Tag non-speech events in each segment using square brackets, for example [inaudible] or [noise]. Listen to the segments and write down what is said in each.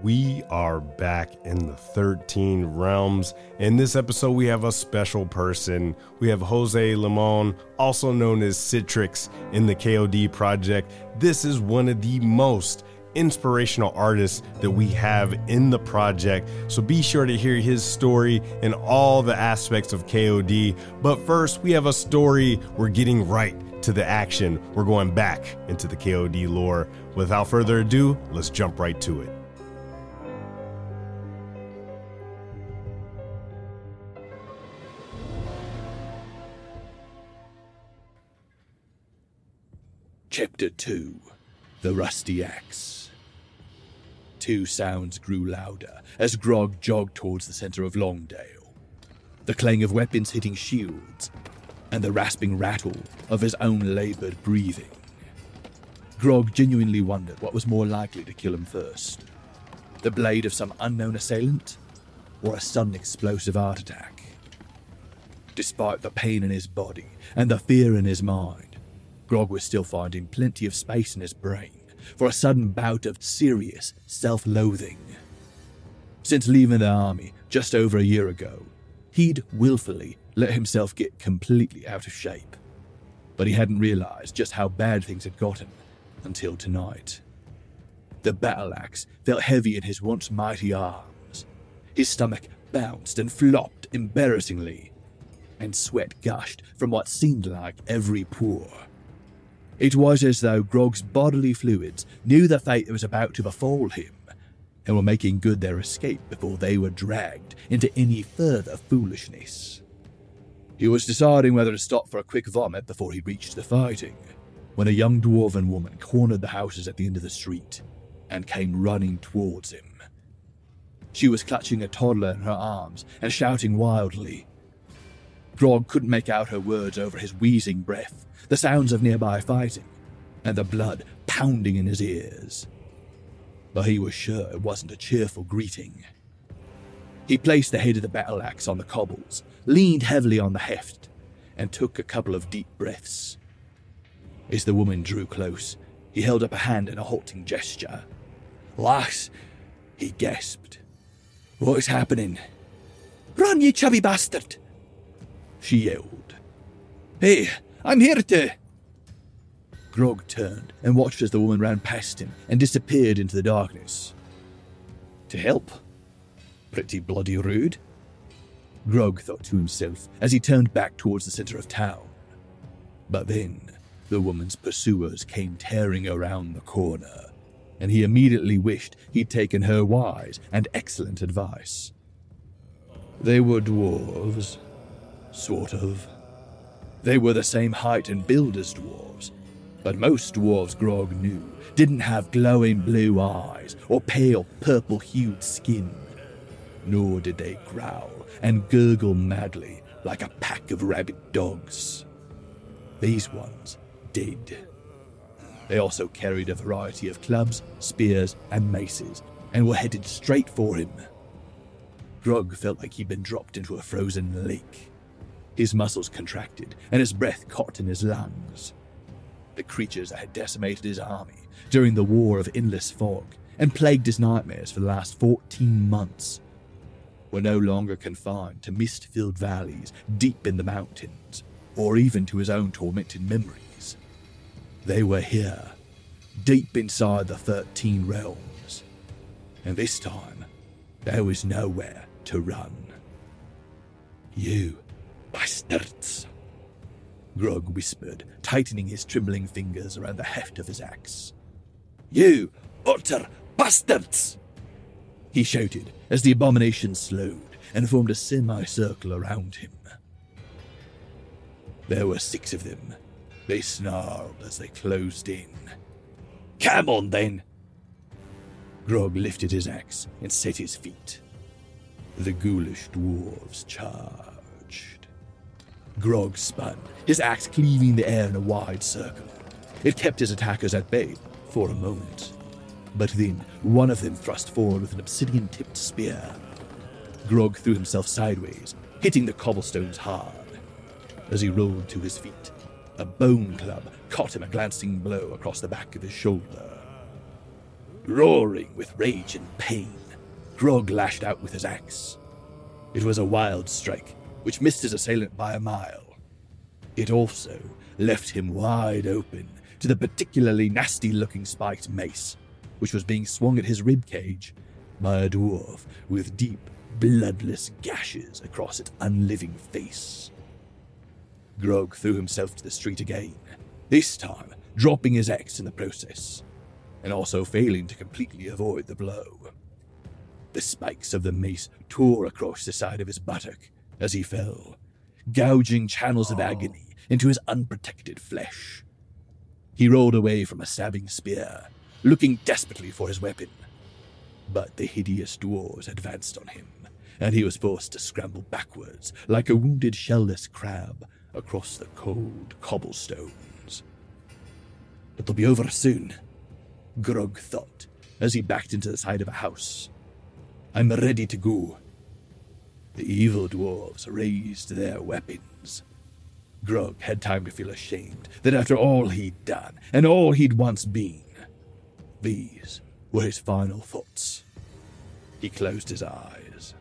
We are back in the 13 realms. In this episode, we have a special person. We have Jose Limon, also known as Citriks in the KOD project. This is one of the most inspirational artists that we have in the project. So be sure to hear his story and all the aspects of KOD. But first, we have a story we're getting right to the action. We're going back into the KOD lore. Without further ado, let's jump right to it. Chapter 2 The Rusty Axe. Two sounds grew louder as Grog jogged towards the center of Longdale. The clang of weapons hitting shields, and the rasping rattle of his own labored breathing. Grog genuinely wondered what was more likely to kill him first the blade of some unknown assailant, or a sudden explosive heart attack. Despite the pain in his body and the fear in his mind, Grog was still finding plenty of space in his brain for a sudden bout of serious self loathing. Since leaving the army just over a year ago, he'd willfully let himself get completely out of shape. But he hadn't realized just how bad things had gotten until tonight. The battle axe felt heavy in his once mighty arms. His stomach bounced and flopped embarrassingly, and sweat gushed from what seemed like every pore. It was as though Grog's bodily fluids knew the fate that was about to befall him, and were making good their escape before they were dragged into any further foolishness. He was deciding whether to stop for a quick vomit before he reached the fighting, when a young dwarven woman cornered the houses at the end of the street and came running towards him. She was clutching a toddler in her arms and shouting wildly. Grog couldn't make out her words over his wheezing breath, the sounds of nearby fighting, and the blood pounding in his ears. But he was sure it wasn't a cheerful greeting. He placed the head of the battle axe on the cobbles, leaned heavily on the heft, and took a couple of deep breaths. As the woman drew close, he held up a hand in a halting gesture. Lass, he gasped. What is happening? Run, ye chubby bastard! She yelled. Hey, I'm here to. Grog turned and watched as the woman ran past him and disappeared into the darkness. To help? Pretty bloody rude. Grog thought to himself as he turned back towards the center of town. But then, the woman's pursuers came tearing around the corner, and he immediately wished he'd taken her wise and excellent advice. They were dwarves, sort of. They were the same height and build as dwarves, but most dwarves Grog knew didn't have glowing blue eyes or pale purple hued skin, nor did they growl and gurgle madly like a pack of rabid dogs. These ones did. They also carried a variety of clubs, spears, and maces, and were headed straight for him. Grog felt like he'd been dropped into a frozen lake. His muscles contracted, and his breath caught in his lungs. The creatures that had decimated his army during the War of Endless Fog and plagued his nightmares for the last 14 months were no longer confined to mist filled valleys deep in the mountains, or even to his own tormented memories. They were here, deep inside the 13 realms. And this time, there was nowhere to run. You bastards, Grog whispered, tightening his trembling fingers around the heft of his axe. You utter bastards! He shouted as the abomination slowed and formed a semicircle around him. There were six of them. They snarled as they closed in. Come on, then! Grog lifted his axe and set his feet. The ghoulish dwarves charged. Grog spun, his axe cleaving the air in a wide circle. It kept his attackers at bay for a moment. But then one of them thrust forward with an obsidian tipped spear. Grog threw himself sideways, hitting the cobblestones hard. As he rolled to his feet, a bone club caught him a glancing blow across the back of his shoulder. Roaring with rage and pain, Grog lashed out with his axe. It was a wild strike, which missed his assailant by a mile. It also left him wide open to the particularly nasty looking spiked mace, which was being swung at his rib cage by a dwarf with deep, bloodless gashes across its unliving face. Grog threw himself to the street again, this time dropping his axe in the process, and also failing to completely avoid the blow. The spikes of the mace tore across the side of his buttock as he fell, gouging channels of agony into his unprotected flesh. He rolled away from a stabbing spear, looking desperately for his weapon. But the hideous dwarves advanced on him, and he was forced to scramble backwards like a wounded shellless crab across the cold cobblestones. It'll be over soon, Grog thought as he backed into the side of a house. I'm ready to go. The evil dwarves raised their weapons. Grog had time to feel ashamed that after all he'd done and all he'd once been, these were his final thoughts. He closed his eyes.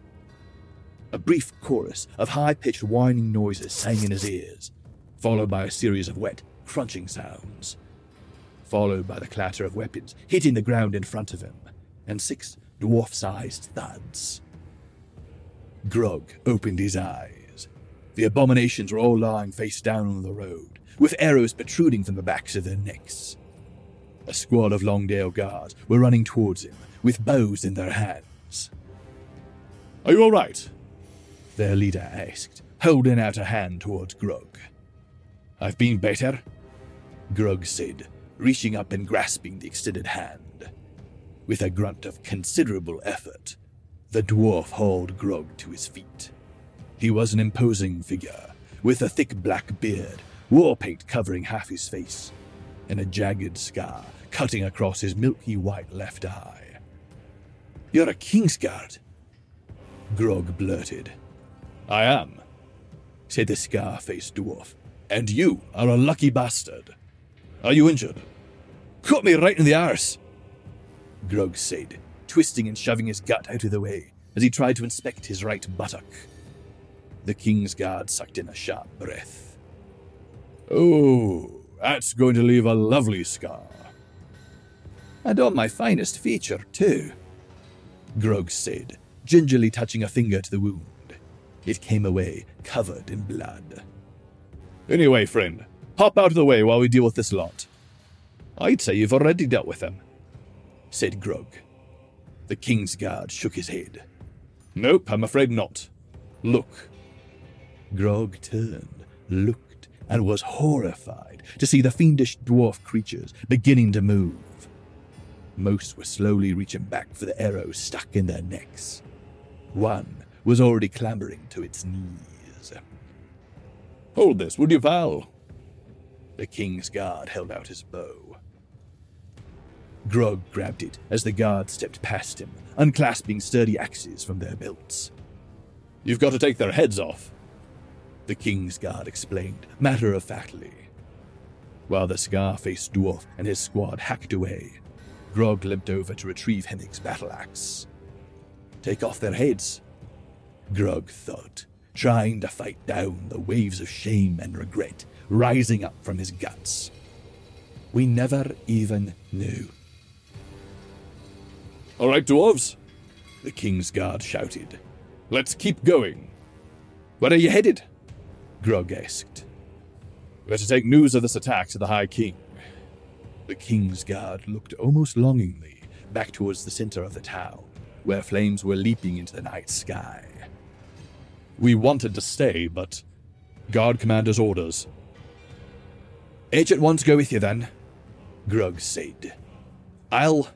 A brief chorus of high pitched whining noises sang in his ears, followed by a series of wet, crunching sounds, followed by the clatter of weapons hitting the ground in front of him, and six dwarf sized thuds. Grog opened his eyes. The abominations were all lying face down on the road, with arrows protruding from the backs of their necks. A squad of Longdale guards were running towards him, with bows in their hands. Are you all right? Their leader asked, holding out a hand towards Grog. I've been better, Grog said, reaching up and grasping the extended hand. With a grunt of considerable effort, the dwarf hauled Grog to his feet. He was an imposing figure, with a thick black beard, war paint covering half his face, and a jagged scar cutting across his milky white left eye. You're a Kingsguard, Grog blurted. I am, said the scar faced dwarf, and you are a lucky bastard. Are you injured? Cut me right in the arse, Grog said, twisting and shoving his gut out of the way as he tried to inspect his right buttock. The King's Guard sucked in a sharp breath. Oh, that's going to leave a lovely scar. And on my finest feature, too, Grog said, gingerly touching a finger to the wound. It came away covered in blood. Anyway, friend, hop out of the way while we deal with this lot. I'd say you've already dealt with them, said Grog. The King's Guard shook his head. Nope, I'm afraid not. Look. Grog turned, looked, and was horrified to see the fiendish dwarf creatures beginning to move. Most were slowly reaching back for the arrows stuck in their necks. One was already clambering to its knees. Hold this, would you, Val? The King's Guard held out his bow. Grog grabbed it as the guard stepped past him, unclasping sturdy axes from their belts. You've got to take their heads off, the King's Guard explained, matter of factly. While the scar faced dwarf and his squad hacked away, Grog limped over to retrieve Hemmig's battle axe. Take off their heads, Grog thought, trying to fight down the waves of shame and regret rising up from his guts. We never even knew. All right, dwarves, the King's Guard shouted. Let's keep going. Where are you headed? Grog asked. We're to take news of this attack to the High King. The King's Guard looked almost longingly back towards the center of the town, where flames were leaping into the night sky. We wanted to stay, but Guard Commander's orders. Agent to go with you then, Grog said. I'll.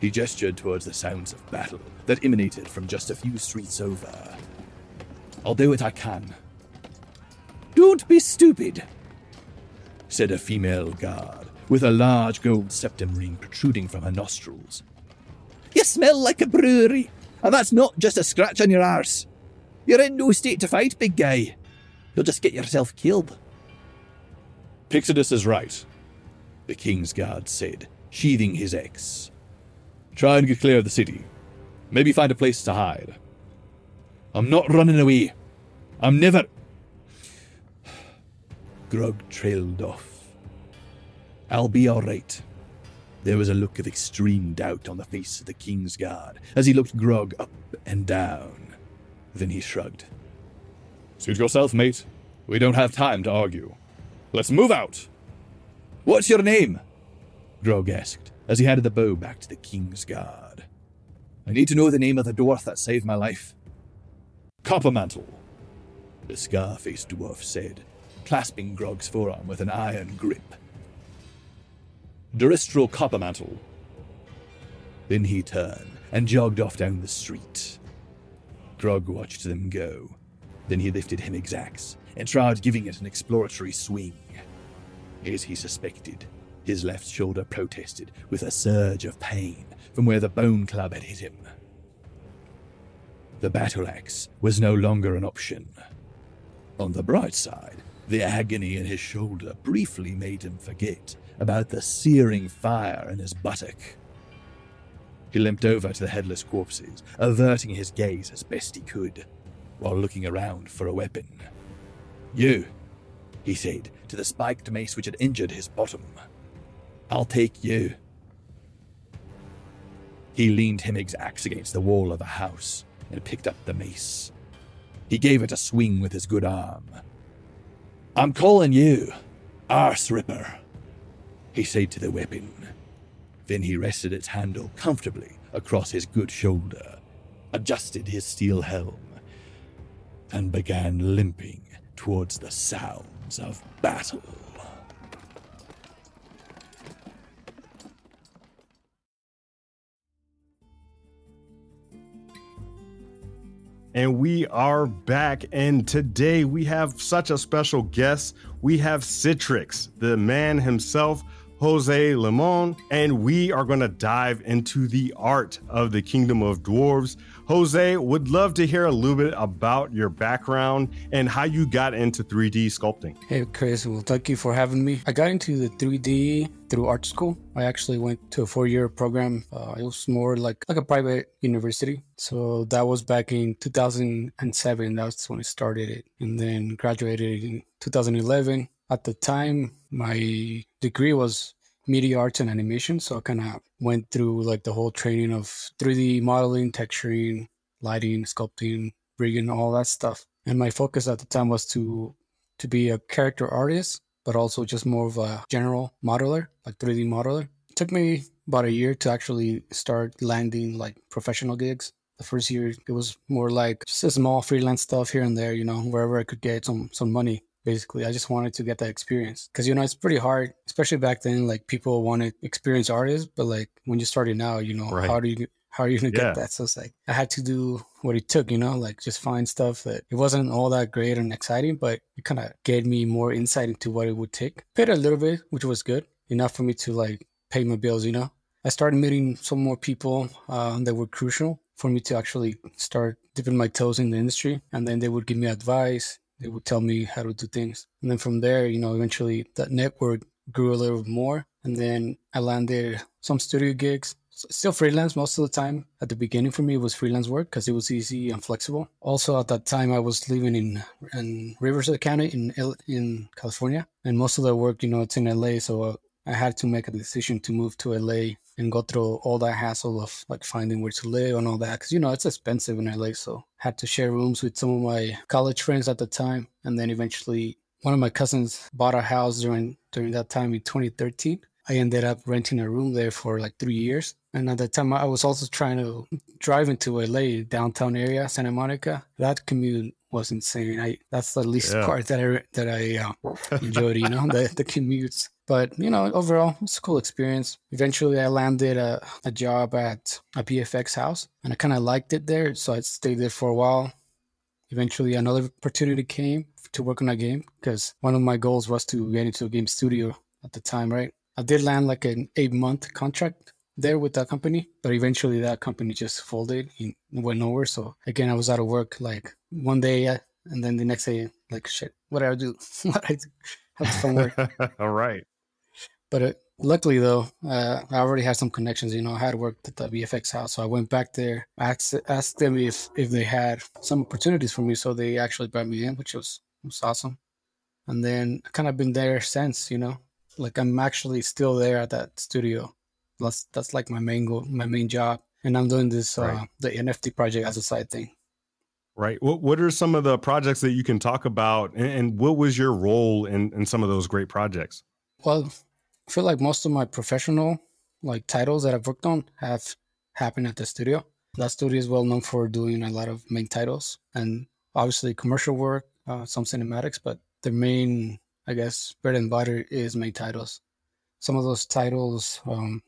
He gestured towards the sounds of battle that emanated from just a few streets over. I'll do what I can. Don't be stupid, said a female guard with a large gold septum ring protruding from her nostrils. You smell like a brewery, and that's not just a scratch on your arse. You're in no state to fight, big guy. You'll just get yourself killed. Pixidus is right, the King's Guard said, sheathing his axe. Try and get clear of the city. Maybe find a place to hide. I'm not running away. I'm never. Grog trailed off. I'll be all right. There was a look of extreme doubt on the face of the King's Guard as he looked Grog up and down. Then he shrugged. Suit yourself, mate. We don't have time to argue. Let's move out. What's your name? Grog asked as he handed the bow back to the King's Guard. I need to know the name of the dwarf that saved my life. Coppermantle, the scar faced dwarf said, clasping Grog's forearm with an iron grip. Duristral Coppermantle. Then he turned and jogged off down the street. Grog watched them go. Then he lifted Hemmig's axe and tried giving it an exploratory swing. As he suspected, his left shoulder protested with a surge of pain from where the bone club had hit him. The battle axe was no longer an option. On the bright side, the agony in his shoulder briefly made him forget about the searing fire in his buttock. He limped over to the headless corpses, averting his gaze as best he could, while looking around for a weapon. You, he said to the spiked mace which had injured his bottom. I'll take you. He leaned Hemmig's axe against the wall of the house and picked up the mace. He gave it a swing with his good arm. I'm calling you, Arse Ripper, he said to the weapon. Then he rested its handle comfortably across his good shoulder, adjusted his steel helm, and began limping towards the sounds of battle. And we are back. And today we have such a special guest. We have Citriks, the man himself, Jose Limon, and we are going to dive into the art of the Kingdom of Dwarves. Jose, would love to hear a little bit about your background and how you got into 3D sculpting. Hey, Chris. Well, thank you for having me. I got into the 3D through art school. I actually went to a four-year program. Uh, it was more like like a private university. So that was back in 2007. That's when I started it, and then graduated in 2011. At the time, my degree was media arts and animation, so I kind of went through like the whole training of 3D modeling, texturing, lighting, sculpting, rigging, all that stuff. And my focus at the time was to to be a character artist, but also just more of a general modeler, like 3D modeler. It took me about a year to actually start landing like professional gigs. The first year it was more like just small freelance stuff here and there, you know, wherever I could get some some money basically. I just wanted to get that experience. Because you know it's pretty hard especially back then like people wanted experienced artists but like when you're starting out you know Right. how do you how are you gonna Yeah. get that? So it's like i had to do what it took you know like just find stuff that it wasn't all that great and exciting but it kind of gave me more insight into what it would take. Paid a little bit which was good enough for me to like pay my bills you know? I started meeting some more people uh, that were crucial for me to actually start dipping my toes in the industry and then they would give me advice they would tell me how to do things. And then from there, you know, eventually that network grew a little more. And then I landed some studio gigs, still freelance most of the time. At the beginning for me, it was freelance work because it was easy and flexible. Also, at that time, I was living in, in Riverside County in, in California. And most of the work, you know, it's in LA. So uh, I had to make a decision to move to LA and go through all that hassle of like finding where to live and all that because you know it's expensive in LA. So had to share rooms with some of my college friends at the time, and then eventually one of my cousins bought a house during during that time in 2013. I ended up renting a room there for like three years, and at that time I was also trying to drive into LA downtown area, Santa Monica. That commute was insane. I that's the least Yeah. part that I that I uh, [laughs] enjoyed. You know, the the commutes. But you know, overall, it's a cool experience. Eventually, I landed a, a job at a VFX house, and I kind of liked it there, so I stayed there for a while. Eventually, another opportunity came to work on a game because one of my goals was to get into a game studio at the time. Right, I did land like an eight month contract there with that company, but eventually that company just folded and went nowhere. So again, I was out of work like one day, uh, and then the next day, like shit, what did I do? [laughs] what did I do? Have some work [laughs] All right. but uh, Luckily, though, uh, I already had some connections. You know, I had worked at the VFX house, so I went back there, asked, asked them if if they had some opportunities for me. So they actually brought me in, which was was awesome. And then I kind of been there since. You know, like I'm actually still there at that studio. That's that's like my main goal, my main job, and I'm doing this right. uh, the NFT project as a side thing. Right. What What are some of the projects that you can talk about, and, and what was your role in in some of those great projects? Well, I feel like most of my professional like titles that I've worked on have happened at the studio. That studio is well known for doing a lot of main titles and obviously commercial work, uh, some cinematics, but the main, I guess, bread and butter is main titles. Some of those titles um,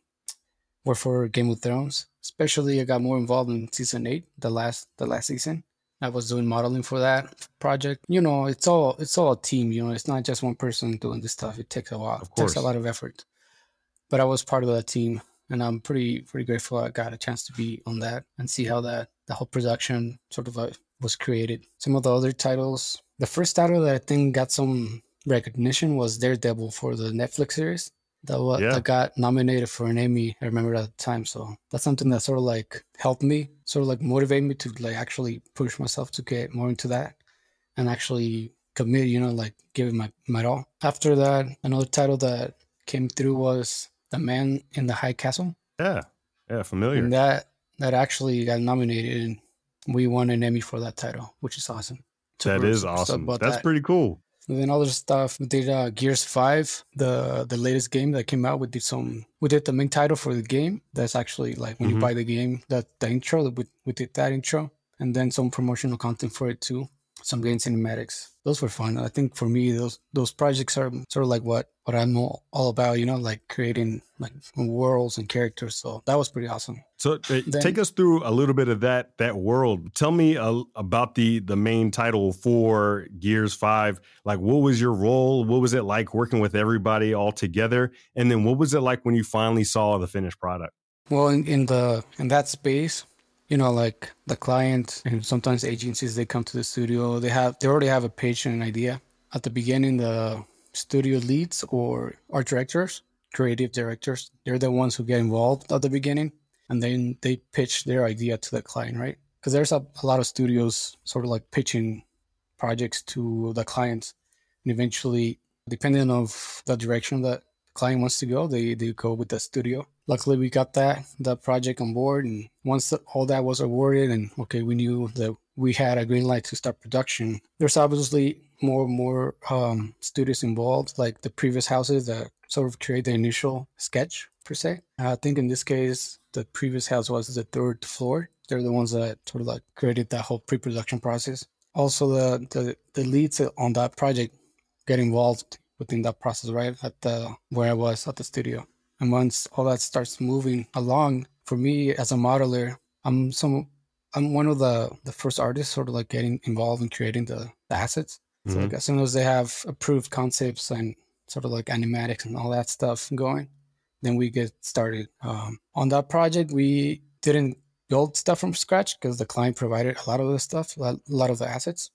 were for Game of Thrones. Especially, I got more involved in season eight, the last the last season. I was doing modeling for that project. You know, it's all it's all a team. You know, it's not just one person doing this stuff. It takes a. It takes a lot of effort. But I was part of that team, and I'm pretty pretty grateful I got a chance to be on that and see how that the whole production sort of uh, was created. Some of the other titles. The first title that I think got some recognition was Daredevil for the Netflix series that what yeah. that got nominated for an Emmy. I remember at the time, so that's something that sort of like helped me, sort of like motivate me to like actually push myself to get more into that and actually commit. You know, like give it my my all. After that, another title that came through was The Man in the High Castle. Yeah, yeah, familiar. And that that actually got nominated, and we won an Emmy for that title, which is awesome. That is awesome. That's that. pretty cool. And then other stuff, we did uh, Gears Five, the the latest game that came out. We did some, we did the main title for the game. That's actually like when mm-hmm. you buy the game, that the intro. We we did that intro, and then some promotional content for it too some game cinematics. Those were fun. I think for me, those those projects are sort of like what what I'm all, all about. You know, like creating like worlds and characters. So that was pretty awesome. So uh, then, take us through a little bit of that that world. Tell me uh, about the the main title for Gears Five. Like, what was your role? What was it like working with everybody all together? And then, what was it like when you finally saw the finished product? Well, in, in the in that space, you know like the client and sometimes agencies they come to the studio they have they already have a pitch and an idea. At the beginning the studio leads or art directors creative directors they're the ones who get involved at the beginning and then they pitch their idea to the client right? Because there's a, a lot of studios sort of like pitching projects to the clients and eventually depending on the direction that client wants to go they, they go with the studio. Luckily we got that that project on board and once all that was awarded and okay we knew that we had a green light to start production there's obviously more and more um, studios involved like the previs houses that sort of create the initial sketch per se. I think in this case the previs house was the third floor. They're the ones that sort of like created that whole pre-production process. Also the the, the leads on that project get involved within that process right at the where i was at the studio and once all that starts moving along, for me as a modeler, I'm some I'm one of the the first artists sort of like getting involved in creating the, the assets. Mm-hmm. So like as soon as they have approved concepts and sort of like animatics and all that stuff going, then we get started. Um, on that project, we didn't build stuff from scratch because the client provided a lot of the stuff, a lot of the assets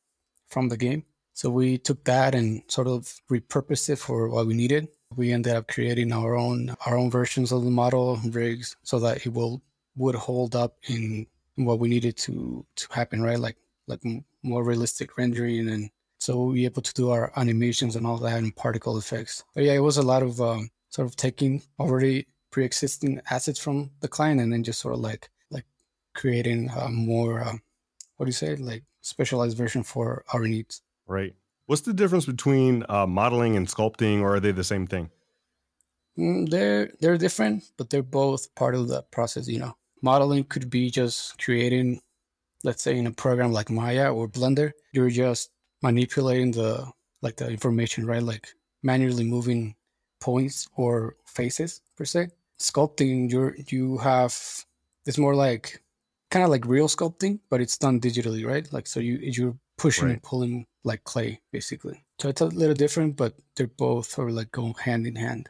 from the game. So we took that and sort of repurposed it for what we needed. We ended up creating our own our own versions of the model rigs so that it will would hold up in what we needed to to happen right? Like like more realistic rendering and so we were able to do our animations and all that and particle effects. But yeah it was a lot of um, sort of taking already pre-existing assets from the client and then just sort of like like creating a more um, what do you say? Like specialized version for our needs right What's the difference between uh, modeling and sculpting, or are they the same thing? Mm, they're they're different, but they're both part of the process. You know, modeling could be just creating, let's say, in a program like Maya or Blender, you're just manipulating the like the information, right? Like manually moving points or faces per se. Sculpting, you're you have it's more like kind of like real sculpting, but it's done digitally, right? Like so you you're pushing right. and pulling like clay, basically. So it's a little different, but they're both sort of like go hand in hand.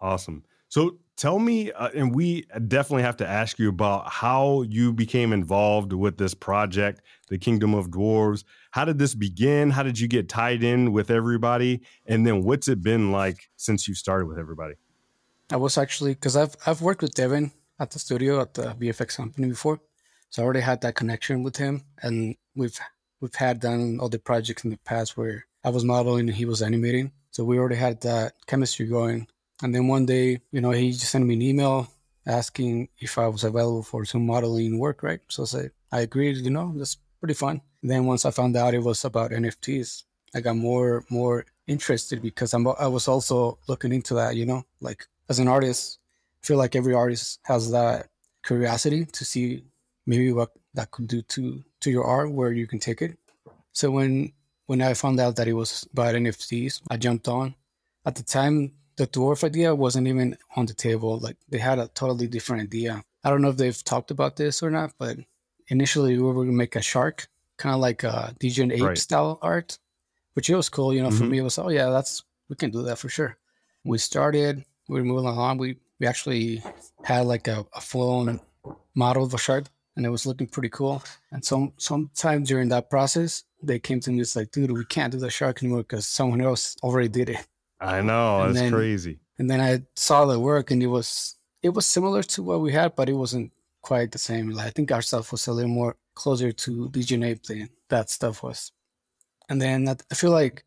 Awesome. So tell me, uh, and we definitely have to ask you about how you became involved with this project, the Kingdom of Dwarves. How did this begin? How did you get tied in with everybody? And then what's it been like since you started with everybody? I was actually because I've I've worked with Devin at the studio at the VFX company before, so I already had that connection with him, and we've we've had done other projects in the past where I was modeling and he was animating, so we already had that chemistry going. And then one day, you know, he just sent me an email asking if I was available for some modeling work, right? So I said I agreed. You know, that's pretty fun. And then once I found out it was about NFTs, I got more more interested because I'm I was also looking into that. You know, like as an artist, I feel like every artist has that curiosity to see maybe what that could do to to your art, where you can take it. So when when I found out that it was about NFTs, I jumped on. At the time, the dwarf idea wasn't even on the table. Like they had a totally different idea. I don't know if they've talked about this or not, but initially we were going to make a shark, kind of like a DJ and Ape right. style art, which it was cool. You know, mm-hmm. for me, it was, oh, yeah, that's, we can do that for sure. We started, we were moving along. We, we actually had like a, a full on model of a shark and it was looking pretty cool. And some sometime during that process, they came to me it's like, dude, we can't do the shark anymore because someone else already did it. I know and that's then, crazy. And then I saw the work, and it was it was similar to what we had, but it wasn't quite the same. Like, I think our stuff was a little more closer to DJ Ape than that stuff was. And then I feel like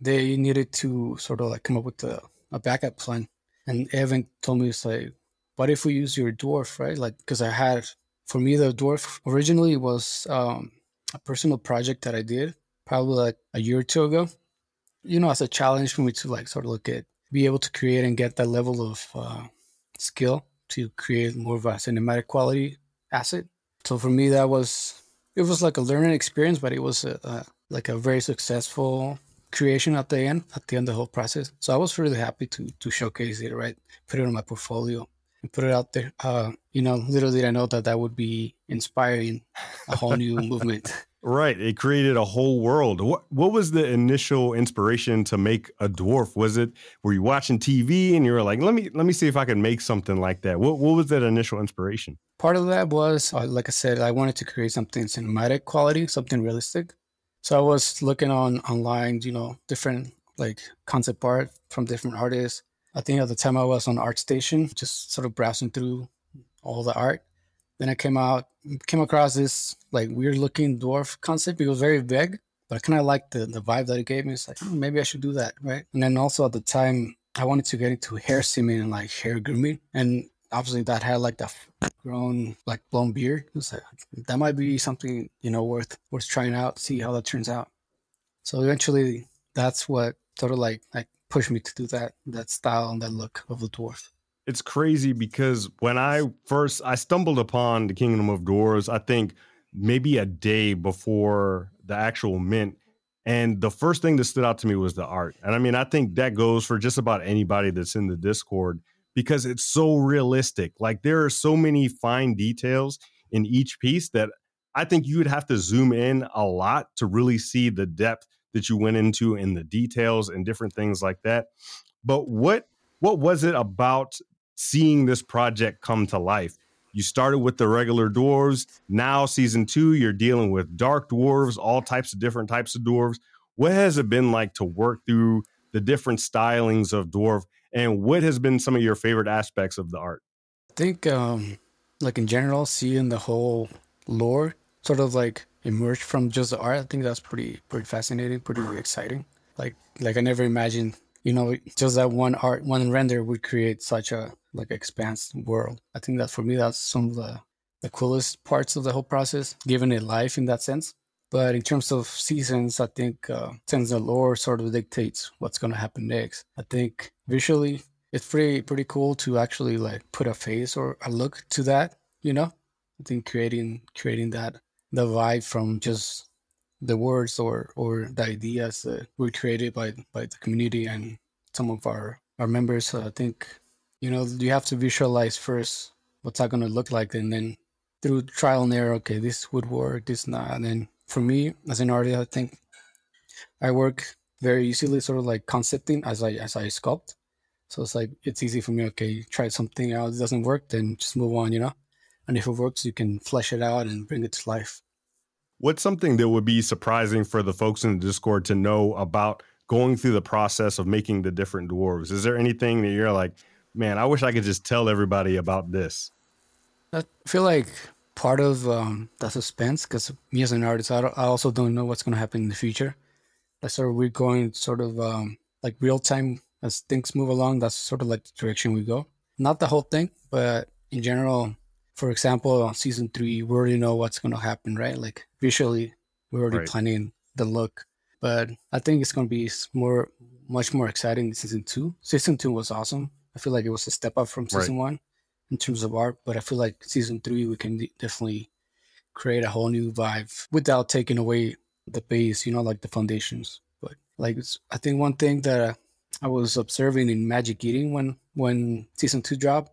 they needed to sort of like come up with a, a backup plan. And Evan told me, it's like, what if we use your dwarf, right? Like, because I had, for me, the dwarf originally was um, a personal project that I did probably like a year or two ago you know, as a challenge for me to like sort of look at, be able to create and get that level of uh, skill to create more of a cinematic quality asset. So for me, that was, it was like a learning experience, but it was a, a, like a very successful creation at the end, at the end of the whole process. So I was really happy to to showcase it, right? Put it on my portfolio and put it out there. Uh, you know, little did I know that that would be inspiring a whole new [laughs] movement. Right. It created a whole world. What what was the initial inspiration to make a dwarf? Was it were you watching TV and you were like, let me let me see if I can make something like that? What what was that initial inspiration? Part of that was uh, like I said, I wanted to create something cinematic quality, something realistic. So I was looking on online, you know, different like concept art from different artists. I think at the time I was on ArtStation, just sort of browsing through all the art. Then I came out came across this like weird looking dwarf concept. It was very vague, but I kind of liked the, the vibe that it gave me. It's like, oh, maybe I should do that, right? And then also at the time, I wanted to get into hair simming and like hair grooming. And obviously that had like the grown, like blown beard. It was like, that might be something, you know, worth, worth trying out, see how that turns out. So eventually that's what sort of like, like pushed me to do that, that style and that look of the dwarf it's crazy because when I first I stumbled upon the Kingdom of Dwarves, I think maybe a day before the actual mint. And the first thing that stood out to me was the art. And I mean, I think that goes for just about anybody that's in the Discord because it's so realistic. Like there are so many fine details in each piece that I think you would have to zoom in a lot to really see the depth that you went into in the details and different things like that. But what what was it about seeing this project come to life. You started with the regular dwarves. Now, season two, you're dealing with dark dwarves, all types of different types of dwarves. What has it been like to work through the different stylings of dwarf? And what has been some of your favorite aspects of the art? I think, um, like in general, seeing the whole lore sort of like emerge from just the art, I think that's pretty pretty fascinating, pretty exciting. Like like I never imagined, you know, just that one art, one render would create such a like expanse world. I think that for me, that's some of the, the coolest parts of the whole process, giving it life in that sense. But in terms of seasons, I think uh, since the lore sort of dictates what's going to happen next, I think visually it's pretty pretty cool to actually like put a face or a look to that. You know, I think creating creating that the vibe from just the words or or the ideas that were created by by the community and some of our our members. So I think you know you have to visualize first what's that going to look like and then through trial and error okay this would work this not. And then for me as an artist i think i work very easily sort of like concepting as i as i sculpt. So it's like it's easy for me okay try something out it doesn't work then just move on you know and if it works you can flesh it out and bring it to life what's something that would be surprising for the folks in the discord to know about going through the process of making the different dwarves is there anything that you're like man, I wish I could just tell everybody about this. I feel like part of um, the suspense, because me as an artist, I, I also don't know what's going to happen in the future. That's sort of, we're going sort of um, like real time as things move along. That's sort of like the direction we go. Not the whole thing, but in general, for example, on season three, we already know what's going to happen, right? Like visually, we're already right. planning the look. But I think it's going to be more, much more exciting in season two. Season two was awesome. I feel like it was a step up from season right. one in terms of art, but I feel like season three we can definitely create a whole new vibe without taking away the base, you know, like the foundations. But like I think one thing that uh, I was observing in Magic Eden when when season two dropped,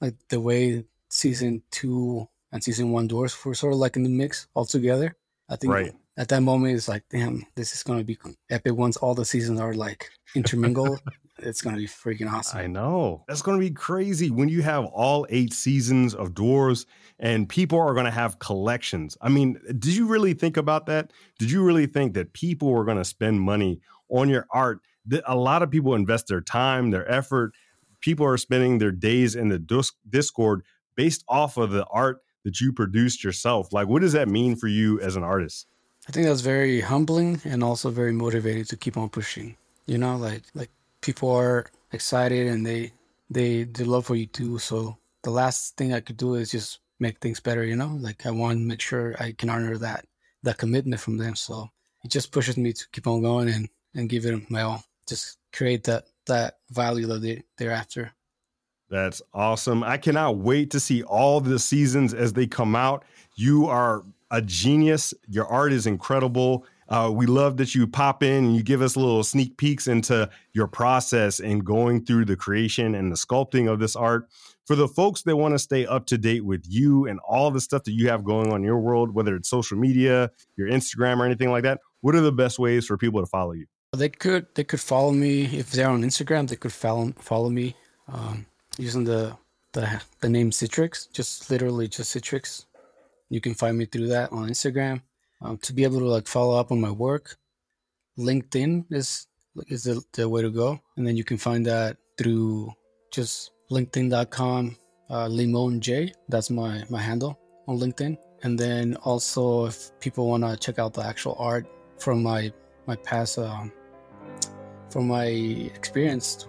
like the way season two and season one doors were sort of like in the mix all together. I think right. at that moment it's like, damn, this is gonna be epic once all the seasons are like intermingled [laughs] it's going to be freaking awesome. I know. That's going to be crazy when you have all eight seasons of Doors and people are going to have collections. I mean, did you really think about that? Did you really think that people were going to spend money on your art? A lot of people invest their time, their effort. People are spending their days in the Discord based off of the art that you produced yourself. Like, what does that mean for you as an artist? I think that's very humbling and also very motivating to keep on pushing. You know, like like people are excited and they they they love what you do. So the last thing I could do is just make things better. You know, like I want to make sure I can honor that that commitment from them. So it just pushes me to keep on going and and give it my all. Just create that that value that they they're after. That's awesome. I cannot wait to see all the seasons as they come out. You are a genius. Your art is incredible. Uh, we love that you pop in and you give us little sneak peeks into your process and going through the creation and the sculpting of this art. For the folks that want to stay up to date with you and all the stuff that you have going on in your world, whether it's social media, your Instagram, or anything like that, what are the best ways for people to follow you? They could they could follow me if they're on Instagram. They could follow follow me um, using the the the name Citriks, just literally just Citriks. You can find me through that on Instagram um, to be able to like follow up on my work. LinkedIn is is the, the way to go, and then you can find that through just LinkedIn.com. Uh, Limon J, that's my my handle on LinkedIn. And then also, if people want to check out the actual art from my my past, um, from my experience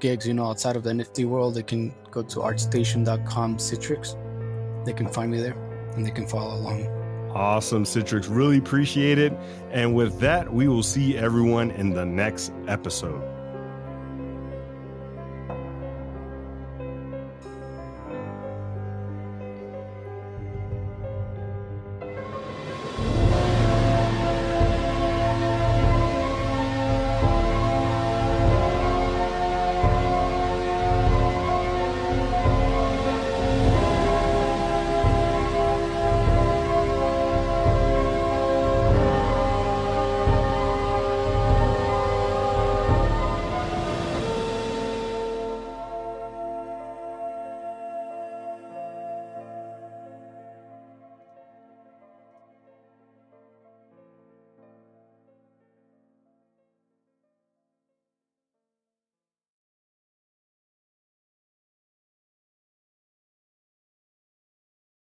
gigs, you know, outside of the NFT world, they can go to artstation.com Citriks. They can find me there and they can follow along. Awesome, Citriks. Really appreciate it. And with that, we will see everyone in the next episode.